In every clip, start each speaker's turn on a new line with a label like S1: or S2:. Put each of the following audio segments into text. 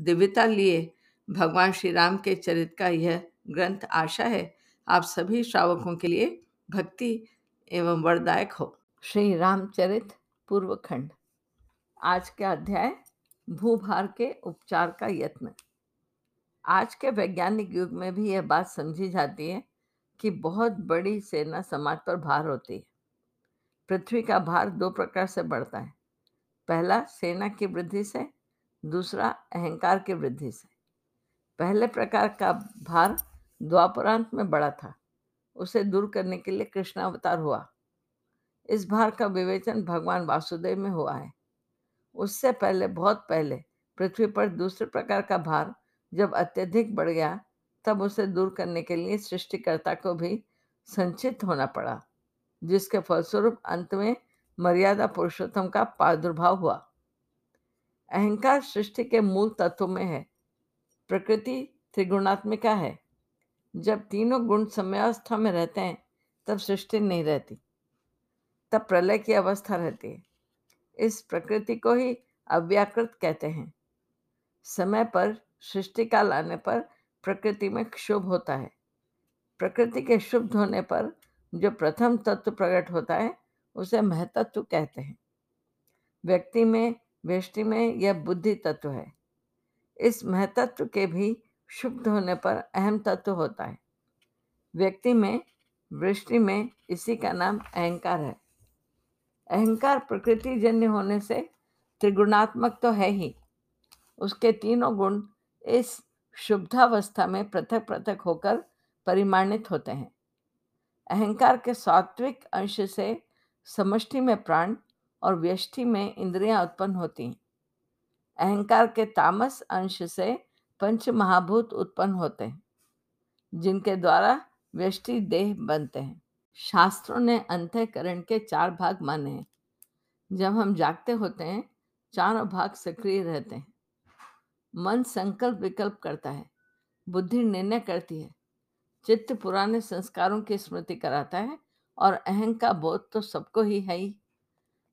S1: दिव्यता लिए भगवान श्री राम के चरित का यह ग्रंथ आशा है। आप सभी श्रावकों के लिए भक्ति एवं वरदायक हो। श्री रामचरित पूर्व खंड आज के अध्याय, भूभार के उपचार का यत्न। आज के वैज्ञानिक युग में भी यह बात समझी जाती है कि बहुत बड़ी सेना समाज पर भार होती है। पृथ्वी का भार दो प्रकार से बढ़ता है। पहला, सेना की वृद्धि से दूसरा, अहंकार की वृद्धि से। पहले प्रकार का भार द्वापरांत में बड़ा था। उसे दूर करने के लिए कृष्णावतार हुआ। इस भार का विवेचन भगवान वासुदेव में हुआ है। उससे पहले, बहुत पहले, पृथ्वी पर दूसरे प्रकार का भार जब अत्यधिक बढ़ गया, तब उसे दूर करने के लिए सृष्टिकर्ता को भी संचित होना पड़ा, जिसके फलस्वरूप अंत में मर्यादा पुरुषोत्तम का प्रादुर्भाव हुआ। अहंकार सृष्टि के मूल तत्व में है। प्रकृति त्रिगुणात्मिका है। जब तीनों गुण समयावस्था में रहते हैं, तब सृष्टि नहीं रहती। तब प्रलय की अवस्था रहती है। इस प्रकृति को ही अव्याकृत कहते हैं। समय पर, सृष्टि काल आने पर प्रकृति में क्षुभ होता है। प्रकृति के शुभ होने पर जो प्रथम तत्व प्रकट होता है, उसे महतत्व कहते हैं। व्यक्ति में व्यष्टि में यह बुद्धि तत्व है। इस महतत्व के भी शुद्ध होने पर अहम तत्व होता है। व्यक्ति में, वृष्टि में इसी का नाम अहंकार है। अहंकार प्रकृति जन्य होने से त्रिगुणात्मक तो है ही। उसके तीनों गुण इस शुद्धावस्था में पृथक पृथक होकर परिमाणित होते हैं। अहंकार के सात्विक अंश से समष्टि में प्राण और व्यष्टि में इंद्रियाँ उत्पन्न होती हैं। अहंकार के तामस अंश से पंच महाभूत उत्पन्न होते हैं, जिनके द्वारा व्यष्टि देह बनते हैं। शास्त्रों ने अंतःकरण के चार भाग माने हैं। जब हम जागते होते हैं, चारों भाग सक्रिय रहते हैं। मन संकल्प विकल्प करता है, बुद्धि निर्णय करती है। चित्त पुराने संस्कारों की स्मृति कराता है और अहंग का बोध तो सबको ही है ही।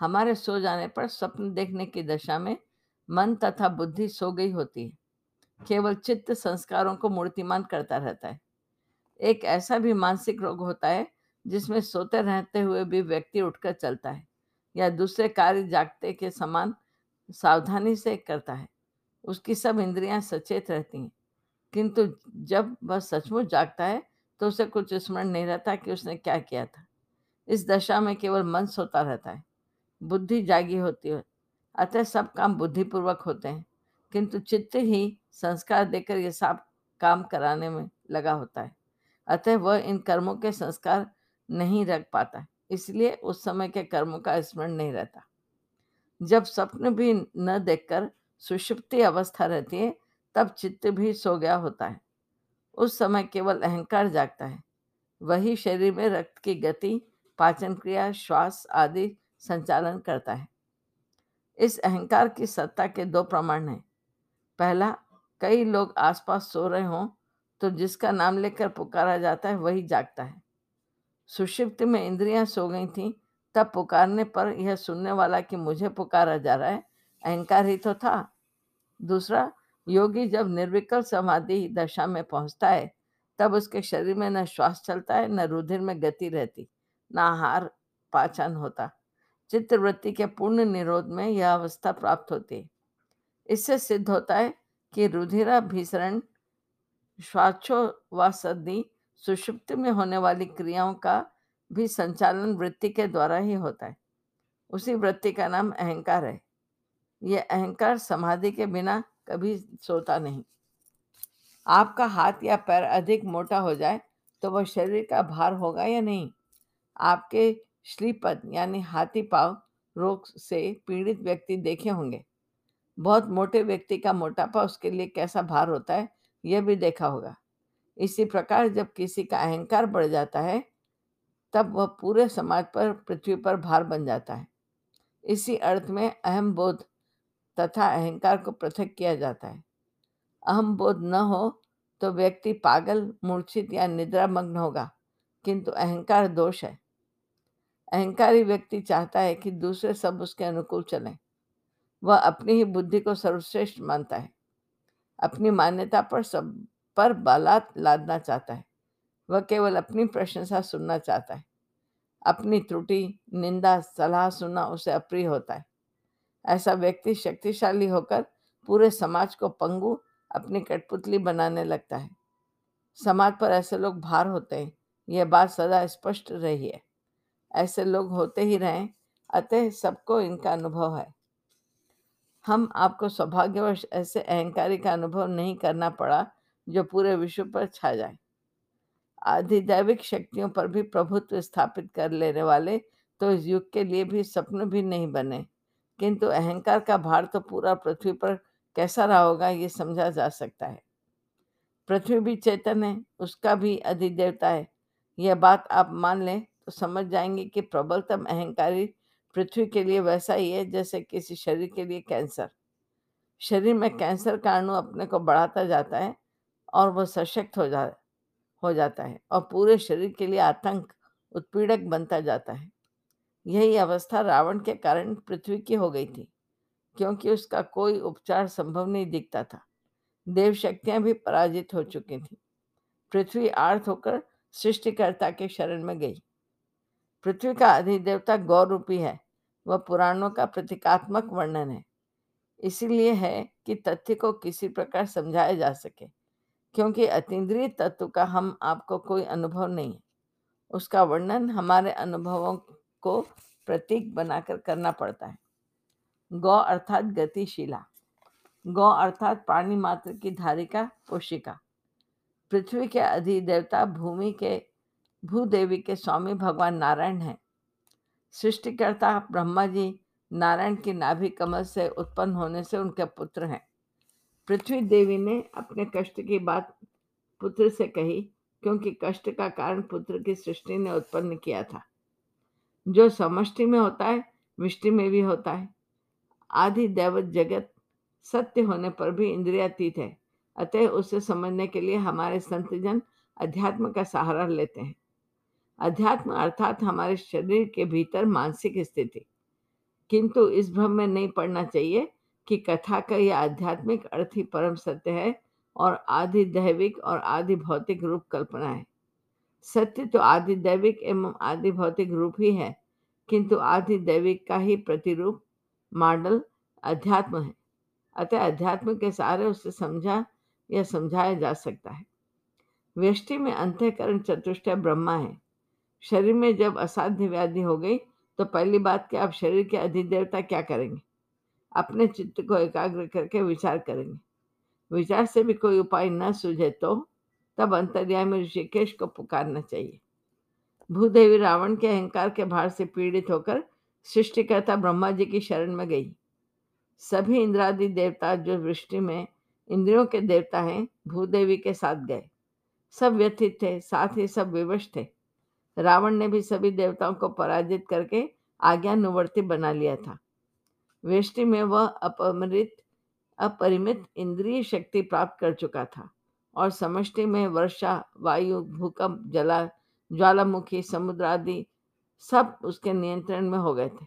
S1: हमारे सो जाने पर स्वप्न देखने की दशा में मन तथा बुद्धि सो गई होती है। केवल चित्त संस्कारों को मूर्तिमान करता रहता है। एक ऐसा भी मानसिक रोग होता है जिसमें सोते रहते हुए भी व्यक्ति उठकर चलता है या दूसरे कार्य जागते के समान सावधानी से करता है। उसकी सब इंद्रियाँ सचेत रहती हैं। किंतु जब वह सचमुच जागता है तो उसे कुछ स्मरण नहीं रहता कि उसने क्या किया था। इस दशा में केवल मन सोता रहता है। बुद्धि जागी होती है। अतः सब काम बुद्धिपूर्वक होते हैं, किंतु चित्त ही संस्कार देकर ये सब काम कराने में लगा होता है। अतः वह इन कर्मों के संस्कार नहीं रख पाता, इसलिए उस समय के कर्मों का स्मरण नहीं रहता। जब स्वप्न भी न देखकर सुषुप्ति अवस्था रहती है, तब चित्त भी सो गया होता है। उस समय केवल अहंकार जागता है। वही शरीर में रक्त की गति, पाचन क्रिया, श्वास आदि संचालन करता है। इस अहंकार की सत्ता के दो प्रमाण हैं। पहला, कई लोग आसपास सो रहे हों तो जिसका नाम लेकर पुकारा जाता है, वही जागता है। सुषिप्त में इंद्रियाँ सो गई थीं, तब पुकारने पर यह सुनने वाला कि मुझे पुकारा जा रहा है, अहंकार ही तो था। दूसरा, योगी जब निर्विकल समाधि दशा में पहुँचता है, तब उसके शरीर में न श्वास चलता है, न रुधिर में गति रहती, न आहार पाचन होता। चित्रवृत्ति के पूर्ण निरोध में यह अवस्था प्राप्त होती है। इससे सिद्ध होता है कि रुधिराभिसरण श्वासोवासदि सुषुप्त में होने वाली क्रियाओं का भी संचालन वृत्ति के द्वारा ही होता है। उसी वृत्ति का नाम अहंकार है। यह अहंकार समाधि के बिना कभी सोता नहीं। आपका हाथ या पैर अधिक मोटा हो जाए तो वह शरीर का भार होगा या नहीं? आपके श्लीपद यानी हाथी पाव रोग से पीड़ित व्यक्ति देखे होंगे। बहुत मोटे व्यक्ति का मोटापा उसके लिए कैसा भार होता है, यह भी देखा होगा। इसी प्रकार जब किसी का अहंकार बढ़ जाता है, तब वह पूरे समाज पर, पृथ्वी पर भार बन जाता है। इसी अर्थ में अहम बोध तथा अहंकार को पृथक किया जाता है। अहम बोध न हो तो व्यक्ति पागल, मूर्छित या निद्रामग्न होगा, किंतु अहंकार दोष है। अहंकारी व्यक्ति चाहता है कि दूसरे सब उसके अनुकूल चलें। वह अपनी ही बुद्धि को सर्वश्रेष्ठ मानता है। अपनी मान्यता पर सब, पर बालात लादना चाहता है। वह केवल अपनी प्रशंसा सुनना चाहता है। अपनी त्रुटि, निंदा, सलाह सुनना उसे अप्रिय होता है। ऐसा व्यक्ति शक्तिशाली होकर पूरे समाज को पंगु, अपनी कठपुतली बनाने लगता है। समाज पर ऐसे लोग भार होते हैं। यह बात सदा स्पष्ट रही है। ऐसे लोग होते ही रहें, अतः सबको इनका अनुभव है। हम आपको सौभाग्यवश ऐसे अहंकारी का अनुभव नहीं करना पड़ा, जो पूरे विश्व पर छा जाए। आधिदैविक शक्तियों पर भी प्रभुत्व स्थापित कर लेने वाले तो इस युग के लिए भी स्वप्न भी नहीं बने। किंतु अहंकार का भार तो पूरा पृथ्वी पर कैसा रहा होगा, ये समझा जा सकता है। पृथ्वी भी चेतन है, उसका भी अधिदेवता है। यह बात आप मान लें तो समझ जाएँगे कि प्रबलतम अहंकारी पृथ्वी के लिए वैसा ही है जैसे किसी शरीर के लिए कैंसर। शरीर में कैंसर का अणु अपने को बढ़ाता जाता है और वह सशक्त हो जा हो जाता है और पूरे शरीर के लिए आतंक उत्पीड़क बनता जाता है। यही अवस्था रावण के कारण पृथ्वी की हो गई थी क्योंकि उसका कोई उपचार संभव नहीं दिखता था। देव शक्तियाँ भी पराजित हो चुकी थी। पृथ्वी आर्थ होकर सृष्टिकर्ता के शरण में गई। पृथ्वी का अधिदेवता गौर रूपी है। वह पुराणों का प्रतीकात्मक वर्णन है। इसीलिए है कि तथ्य को किसी प्रकार समझाया जा सके, क्योंकि अतीन्द्रिय तत्व का हम आपको कोई अनुभव नहीं है। उसका वर्णन हमारे अनुभवों को प्रतीक बनाकर करना पड़ता है। गौ अर्थात गतिशिला। गौ अर्थात प्राणी मात्र की धारिका कोशिका। पृथ्वी के अधिदेवता भूमि के भूदेवी के स्वामी भगवान नारायण हैं। सृष्टिकर्ता ब्रह्मा जी नारायण की नाभि कमल से उत्पन्न होने से उनके पुत्र हैं। पृथ्वी देवी ने अपने कष्ट की बात पुत्र से कही, क्योंकि कष्ट का कारण पुत्र की सृष्टि ने उत्पन्न किया था। जो समष्टि में होता है, विष्टि में भी होता है। आदि दैवत जगत सत्य होने पर भी इंद्रियातीत है, अतः उसे समझने के लिए हमारे संतजन अध्यात्म का सहारा लेते हैं। अध्यात्म अर्थात हमारे शरीर के भीतर मानसिक स्थिति। किंतु इस भ्रम में नहीं पड़ना चाहिए कि कथा का यह आध्यात्मिक अर्थ ही परम सत्य है और आदि दैविक और आदि भौतिक रूप कल्पना है। सत्य तो आदि दैविक एवं आदि भौतिक रूप ही है, किंतु आदि दैविक का ही प्रतिरूप, मॉडल, अध्यात्म है। अतः अध्यात्म के सहारे उसे समझा या समझाया जा सकता है। व्यष्टि में अंतकरण चतुष्टय ब्रह्मा है। शरीर में जब असाध्य व्याधि हो गई तो पहली बात कि आप शरीर के अधिदेवता क्या करेंगे? अपने चित्त को एकाग्र करके विचार करेंगे। विचार से भी कोई उपाय न सूझे तो तब अंतर्यामी ऋषिकेश को पुकारना चाहिए। भूदेवी रावण के अहंकार के भार से पीड़ित होकर सृष्टिकर्ता ब्रह्मा जी की शरण में गई। सभी इंद्रादि देवता जो वृष्टि में इंद्रियों के देवता हैं, भूदेवी के साथ गए। सब व्यथित थे, साथ ही सब विवश थे। रावण ने भी सभी देवताओं को पराजित करके आज्ञानुवर्ती बना लिया था। वृष्टि में वह अपमृत, अपरिमित इंद्रिय शक्ति प्राप्त कर चुका था और समष्टि में वर्षा, वायु, भूकंप, जला, ज्वालामुखी, समुद्र आदि सब उसके नियंत्रण में हो गए थे।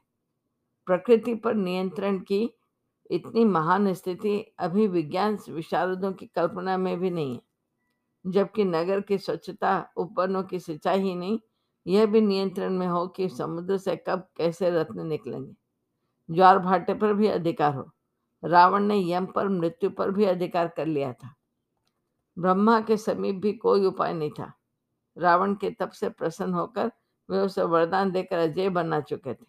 S1: प्रकृति पर नियंत्रण की इतनी महान स्थिति अभी विज्ञान विशारदों की कल्पना में भी नहीं है, जबकि नगर की स्वच्छता उपवनों की सिंचाई ही नहीं यह भी नियंत्रण में हो कि समुद्र से कब कैसे रत्न निकलेंगे। ज्वार भाटे पर भी अधिकार हो। रावण ने यम पर मृत्यु पर भी अधिकार कर लिया था। ब्रह्मा के समीप भी कोई उपाय नहीं था। रावण के तप से प्रसन्न होकर वे उसे वरदान देकर अजय बना चुके थे।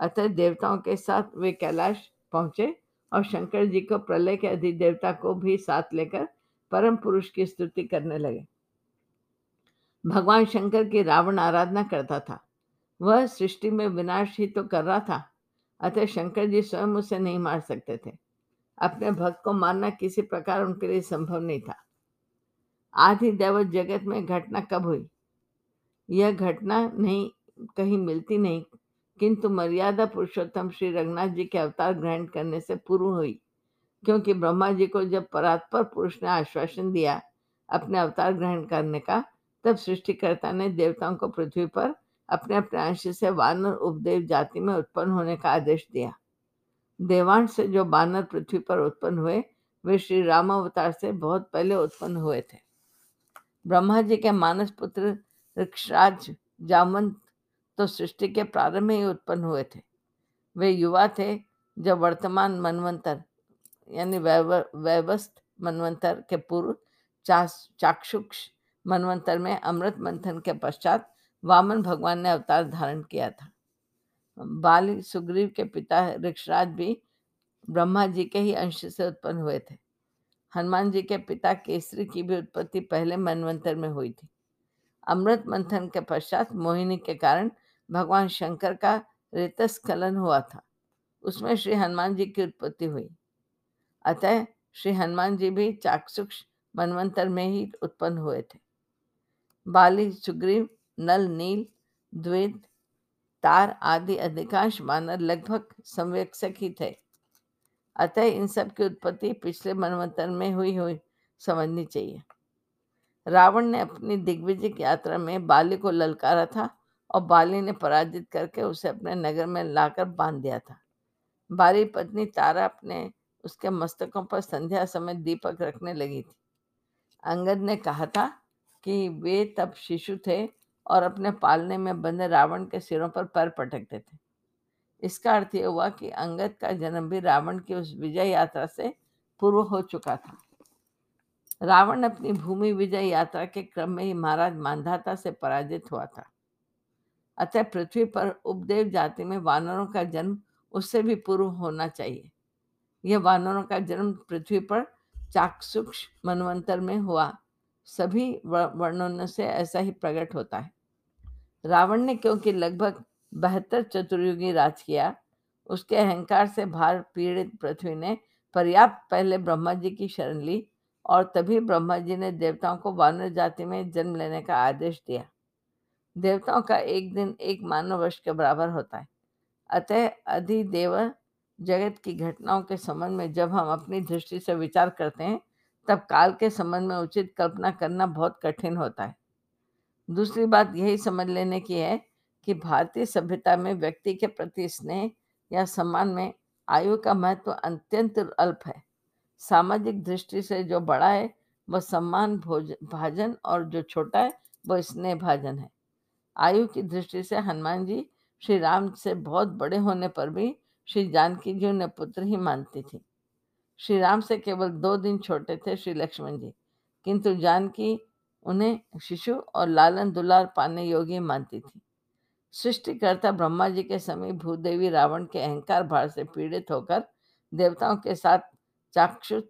S1: अतः देवताओं के साथ वे कैलाश पहुँचे और शंकर जी को प्रलय के अधिदेवता को भी साथ लेकर परम पुरुष की स्तुति करने लगे। भगवान शंकर की रावण आराधना करता था। वह सृष्टि में विनाश ही तो कर रहा था, अतः शंकर जी स्वयं उसे नहीं मार सकते थे। अपने भक्त को मारना किसी प्रकार उनके लिए संभव नहीं था। आदि दैवत जगत में घटना कब हुई? यह घटना नहीं, कहीं मिलती नहीं, किंतु मर्यादा पुरुषोत्तम श्री रघुनाथ जी के अवतार ग्रहण करने से पूर्व हुई, क्योंकि ब्रह्मा जी को जब परात्पर पुरुष ने आश्वासन दिया अपने अवतार ग्रहण करने का तब सृष्टिकर्ता ने देवताओं को पृथ्वी पर अपने अपने अंश से वानर उपदेव जाति में उत्पन्न होने का आदेश दिया। देवांश से जो बानर पृथ्वी पर उत्पन्न हुए, वे श्री राम अवतार से बहुत पहले उत्पन्न हुए थे। ब्रह्मा जी के मानस पुत्र ऋक्षराज जामंत तो सृष्टि के प्रारंभ ही उत्पन्न हुए थे। वे युवा थे जब वर्तमान मनवंतर, यानी वैवस्त मनवंतर के पूर्व चाक्षुष मनवंतर में अमृत मंथन के पश्चात वामन भगवान ने अवतार धारण किया था। बाली सुग्रीव के पिता ऋक्षराज भी ब्रह्मा जी के ही अंश से उत्पन्न हुए थे। हनुमान जी के पिता केसरी की भी उत्पत्ति पहले मनवंतर में हुई थी। अमृत मंथन के पश्चात मोहिनी के कारण भगवान शंकर का रेतस्खलन हुआ था। उसमें श्री हनुमान जी की उत्पत्ति हुई। अतः श्री हनुमान जी भी चाक्षुष मनवंतर में ही उत्पन्न हुए थे। बाली, सुग्रीव, नल, नील, द्वेद, तार आदि अधिकांश मानव लगभग संवेक्षक ही थे। अतः इन सब की उत्पत्ति पिछले मनवंतर में हुई हुई, समझनी चाहिए। रावण ने अपनी दिग्विजय की यात्रा में बाली को ललकारा था और बाली ने पराजित करके उसे अपने नगर में लाकर बाँध दिया था। बाली पत्नी तारा अपने उसके मस्तकों पर संध्या समय दीपक रखने लगी थी। अंगद ने कहा था कि वे तब शिशु थे और अपने पालने में बंधे रावण के सिरों पर पैर पटकते थे। इसका अर्थ यह हुआ कि अंगद का जन्म भी रावण की उस विजय यात्रा से पूर्व हो चुका था। रावण अपनी भूमि विजय यात्रा के क्रम में ही महाराज मानधाता से पराजित हुआ था। अतः पृथ्वी पर उपदेव जाति में वानरों का जन्म उससे भी पूर्व होना चाहिए। यह वानरों का जन्म पृथ्वी पर चाक्षुष मनवंतर में हुआ। सभी वर्णनों से ऐसा ही प्रकट होता है। रावण ने क्योंकि लगभग बहत्तर चतुर्युगी राज किया, उसके अहंकार से भार पीड़ित पृथ्वी ने पर्याप्त पहले ब्रह्मा जी की शरण ली और तभी ब्रह्मा जी ने देवताओं को वानर जाति में जन्म लेने का आदेश दिया। देवताओं का एक दिन एक मानव वर्ष के बराबर होता है। अतः अधिदेव जगत की घटनाओं के संबंध में जब हम अपनी दृष्टि से विचार करते हैं तब काल के संबंध में उचित कल्पना करना बहुत कठिन होता है। दूसरी बात यही समझ लेने की है कि भारतीय सभ्यता में व्यक्ति के प्रति स्नेह या सम्मान में आयु का महत्व अत्यंत अल्प है। सामाजिक दृष्टि से जो बड़ा है, वह सम्मान, भोज, भाजन और जो छोटा है, वह स्नेह भाजन है। आयु की दृष्टि से हनुमान जी श्री राम से बहुत बड़े होने पर भी श्री जानकी जी उन्हें पुत्र ही मानती थी। श्री राम से केवल दो दिन छोटे थे श्री लक्ष्मण जी, किंतु जानकी उन्हें शिशु और लालन दुलार पाने योग्य मानती थी। सृष्टिकर्ता ब्रह्मा जी के समीप भूदेवी रावण के अहंकार भार से पीड़ित होकर देवताओं के साथ चाक्षुष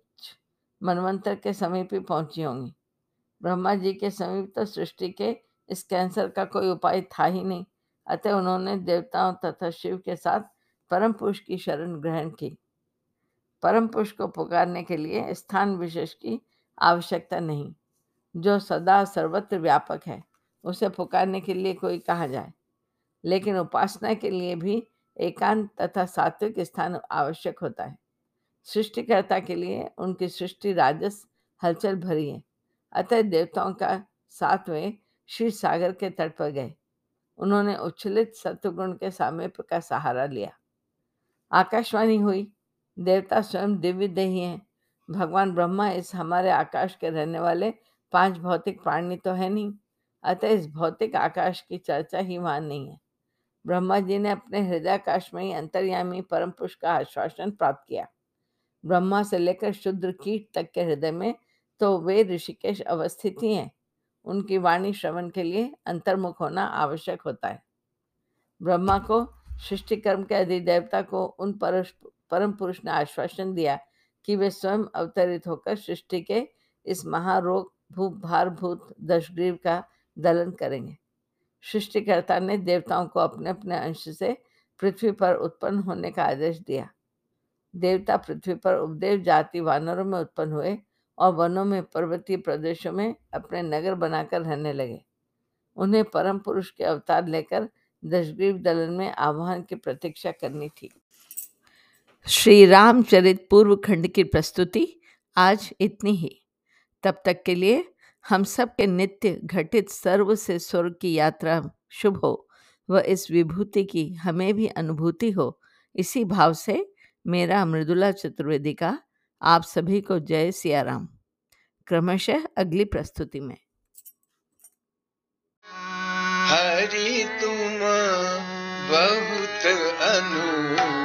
S1: मनवंतर के समीप ही पहुँची होंगी। ब्रह्मा जी के समीप तो सृष्टि के इस कैंसर का कोई उपाय था ही नहीं, अतः उन्होंने देवताओं तथा शिव के साथ परम पुरुष की शरण ग्रहण की। परम पुरुष को पुकारने के लिए स्थान विशेष की आवश्यकता नहीं। जो सदा सर्वत्र व्यापक है, उसे पुकारने के लिए कोई कहा जाए। लेकिन उपासना के लिए भी एकांत तथा सात्विक स्थान आवश्यक होता है। सृष्टिकर्ता के लिए उनकी सृष्टि राजस हलचल भरी है। अतः देवताओं का सातवें श्री सागर के तट पर गए। उन्होंने उच्छलित सत्वगुण के सामीप्य का सहारा लिया। आकाशवाणी हुई। देवता स्वयं दिव्य देही हैं। भगवान ब्रह्मा इस हमारे आकाश के रहने वाले पाँच भौतिक प्राणी तो है नहीं, अतः इस भौतिक आकाश की चर्चा ही वहाँ नहीं है। ब्रह्मा जी ने अपने हृदयाकाश में ही अंतर्यामी परम पुरुष का आश्वासन प्राप्त किया। ब्रह्मा से लेकर शुद्र कीट तक के हृदय में तो वे ऋषिकेश अवस्थित ही हैं। उनकी वाणी श्रवण के लिए अंतर्मुख होना आवश्यक होता है। ब्रह्मा को सृष्टि कर्म के अधिदेवता को उन परम पुरुष ने आश्वासन दिया कि वे स्वयं अवतरित होकर सृष्टि के इस महारोग भू भारभूत, दशग्रीव का दलन करेंगे। सृष्टिकर्ता ने देवताओं को अपने अपने अंश से पृथ्वी पर उत्पन्न होने का आदेश दिया। देवता पृथ्वी पर उपदेव जाति वानरों में उत्पन्न हुए और वनों में पर्वतीय प्रदेशों में अपने नगर बनाकर रहने लगे। उन्हें परम पुरुष के अवतार लेकर दशग्रीव दलन में आह्वान की प्रतीक्षा करनी थी। श्री रामचरित पूर्व खंड की प्रस्तुति आज इतनी ही। तब तक के लिए हम सब के नित्य घटित सर्व से स्वर्ग की यात्रा शुभ हो व इस विभूति की हमें भी अनुभूति हो। इसी भाव से मेरा मृदुला चतुर्वेदी का आप सभी को जय सियाराम। क्रमशः अगली प्रस्तुति में।
S2: हरि तुम बहुत अनुग्रह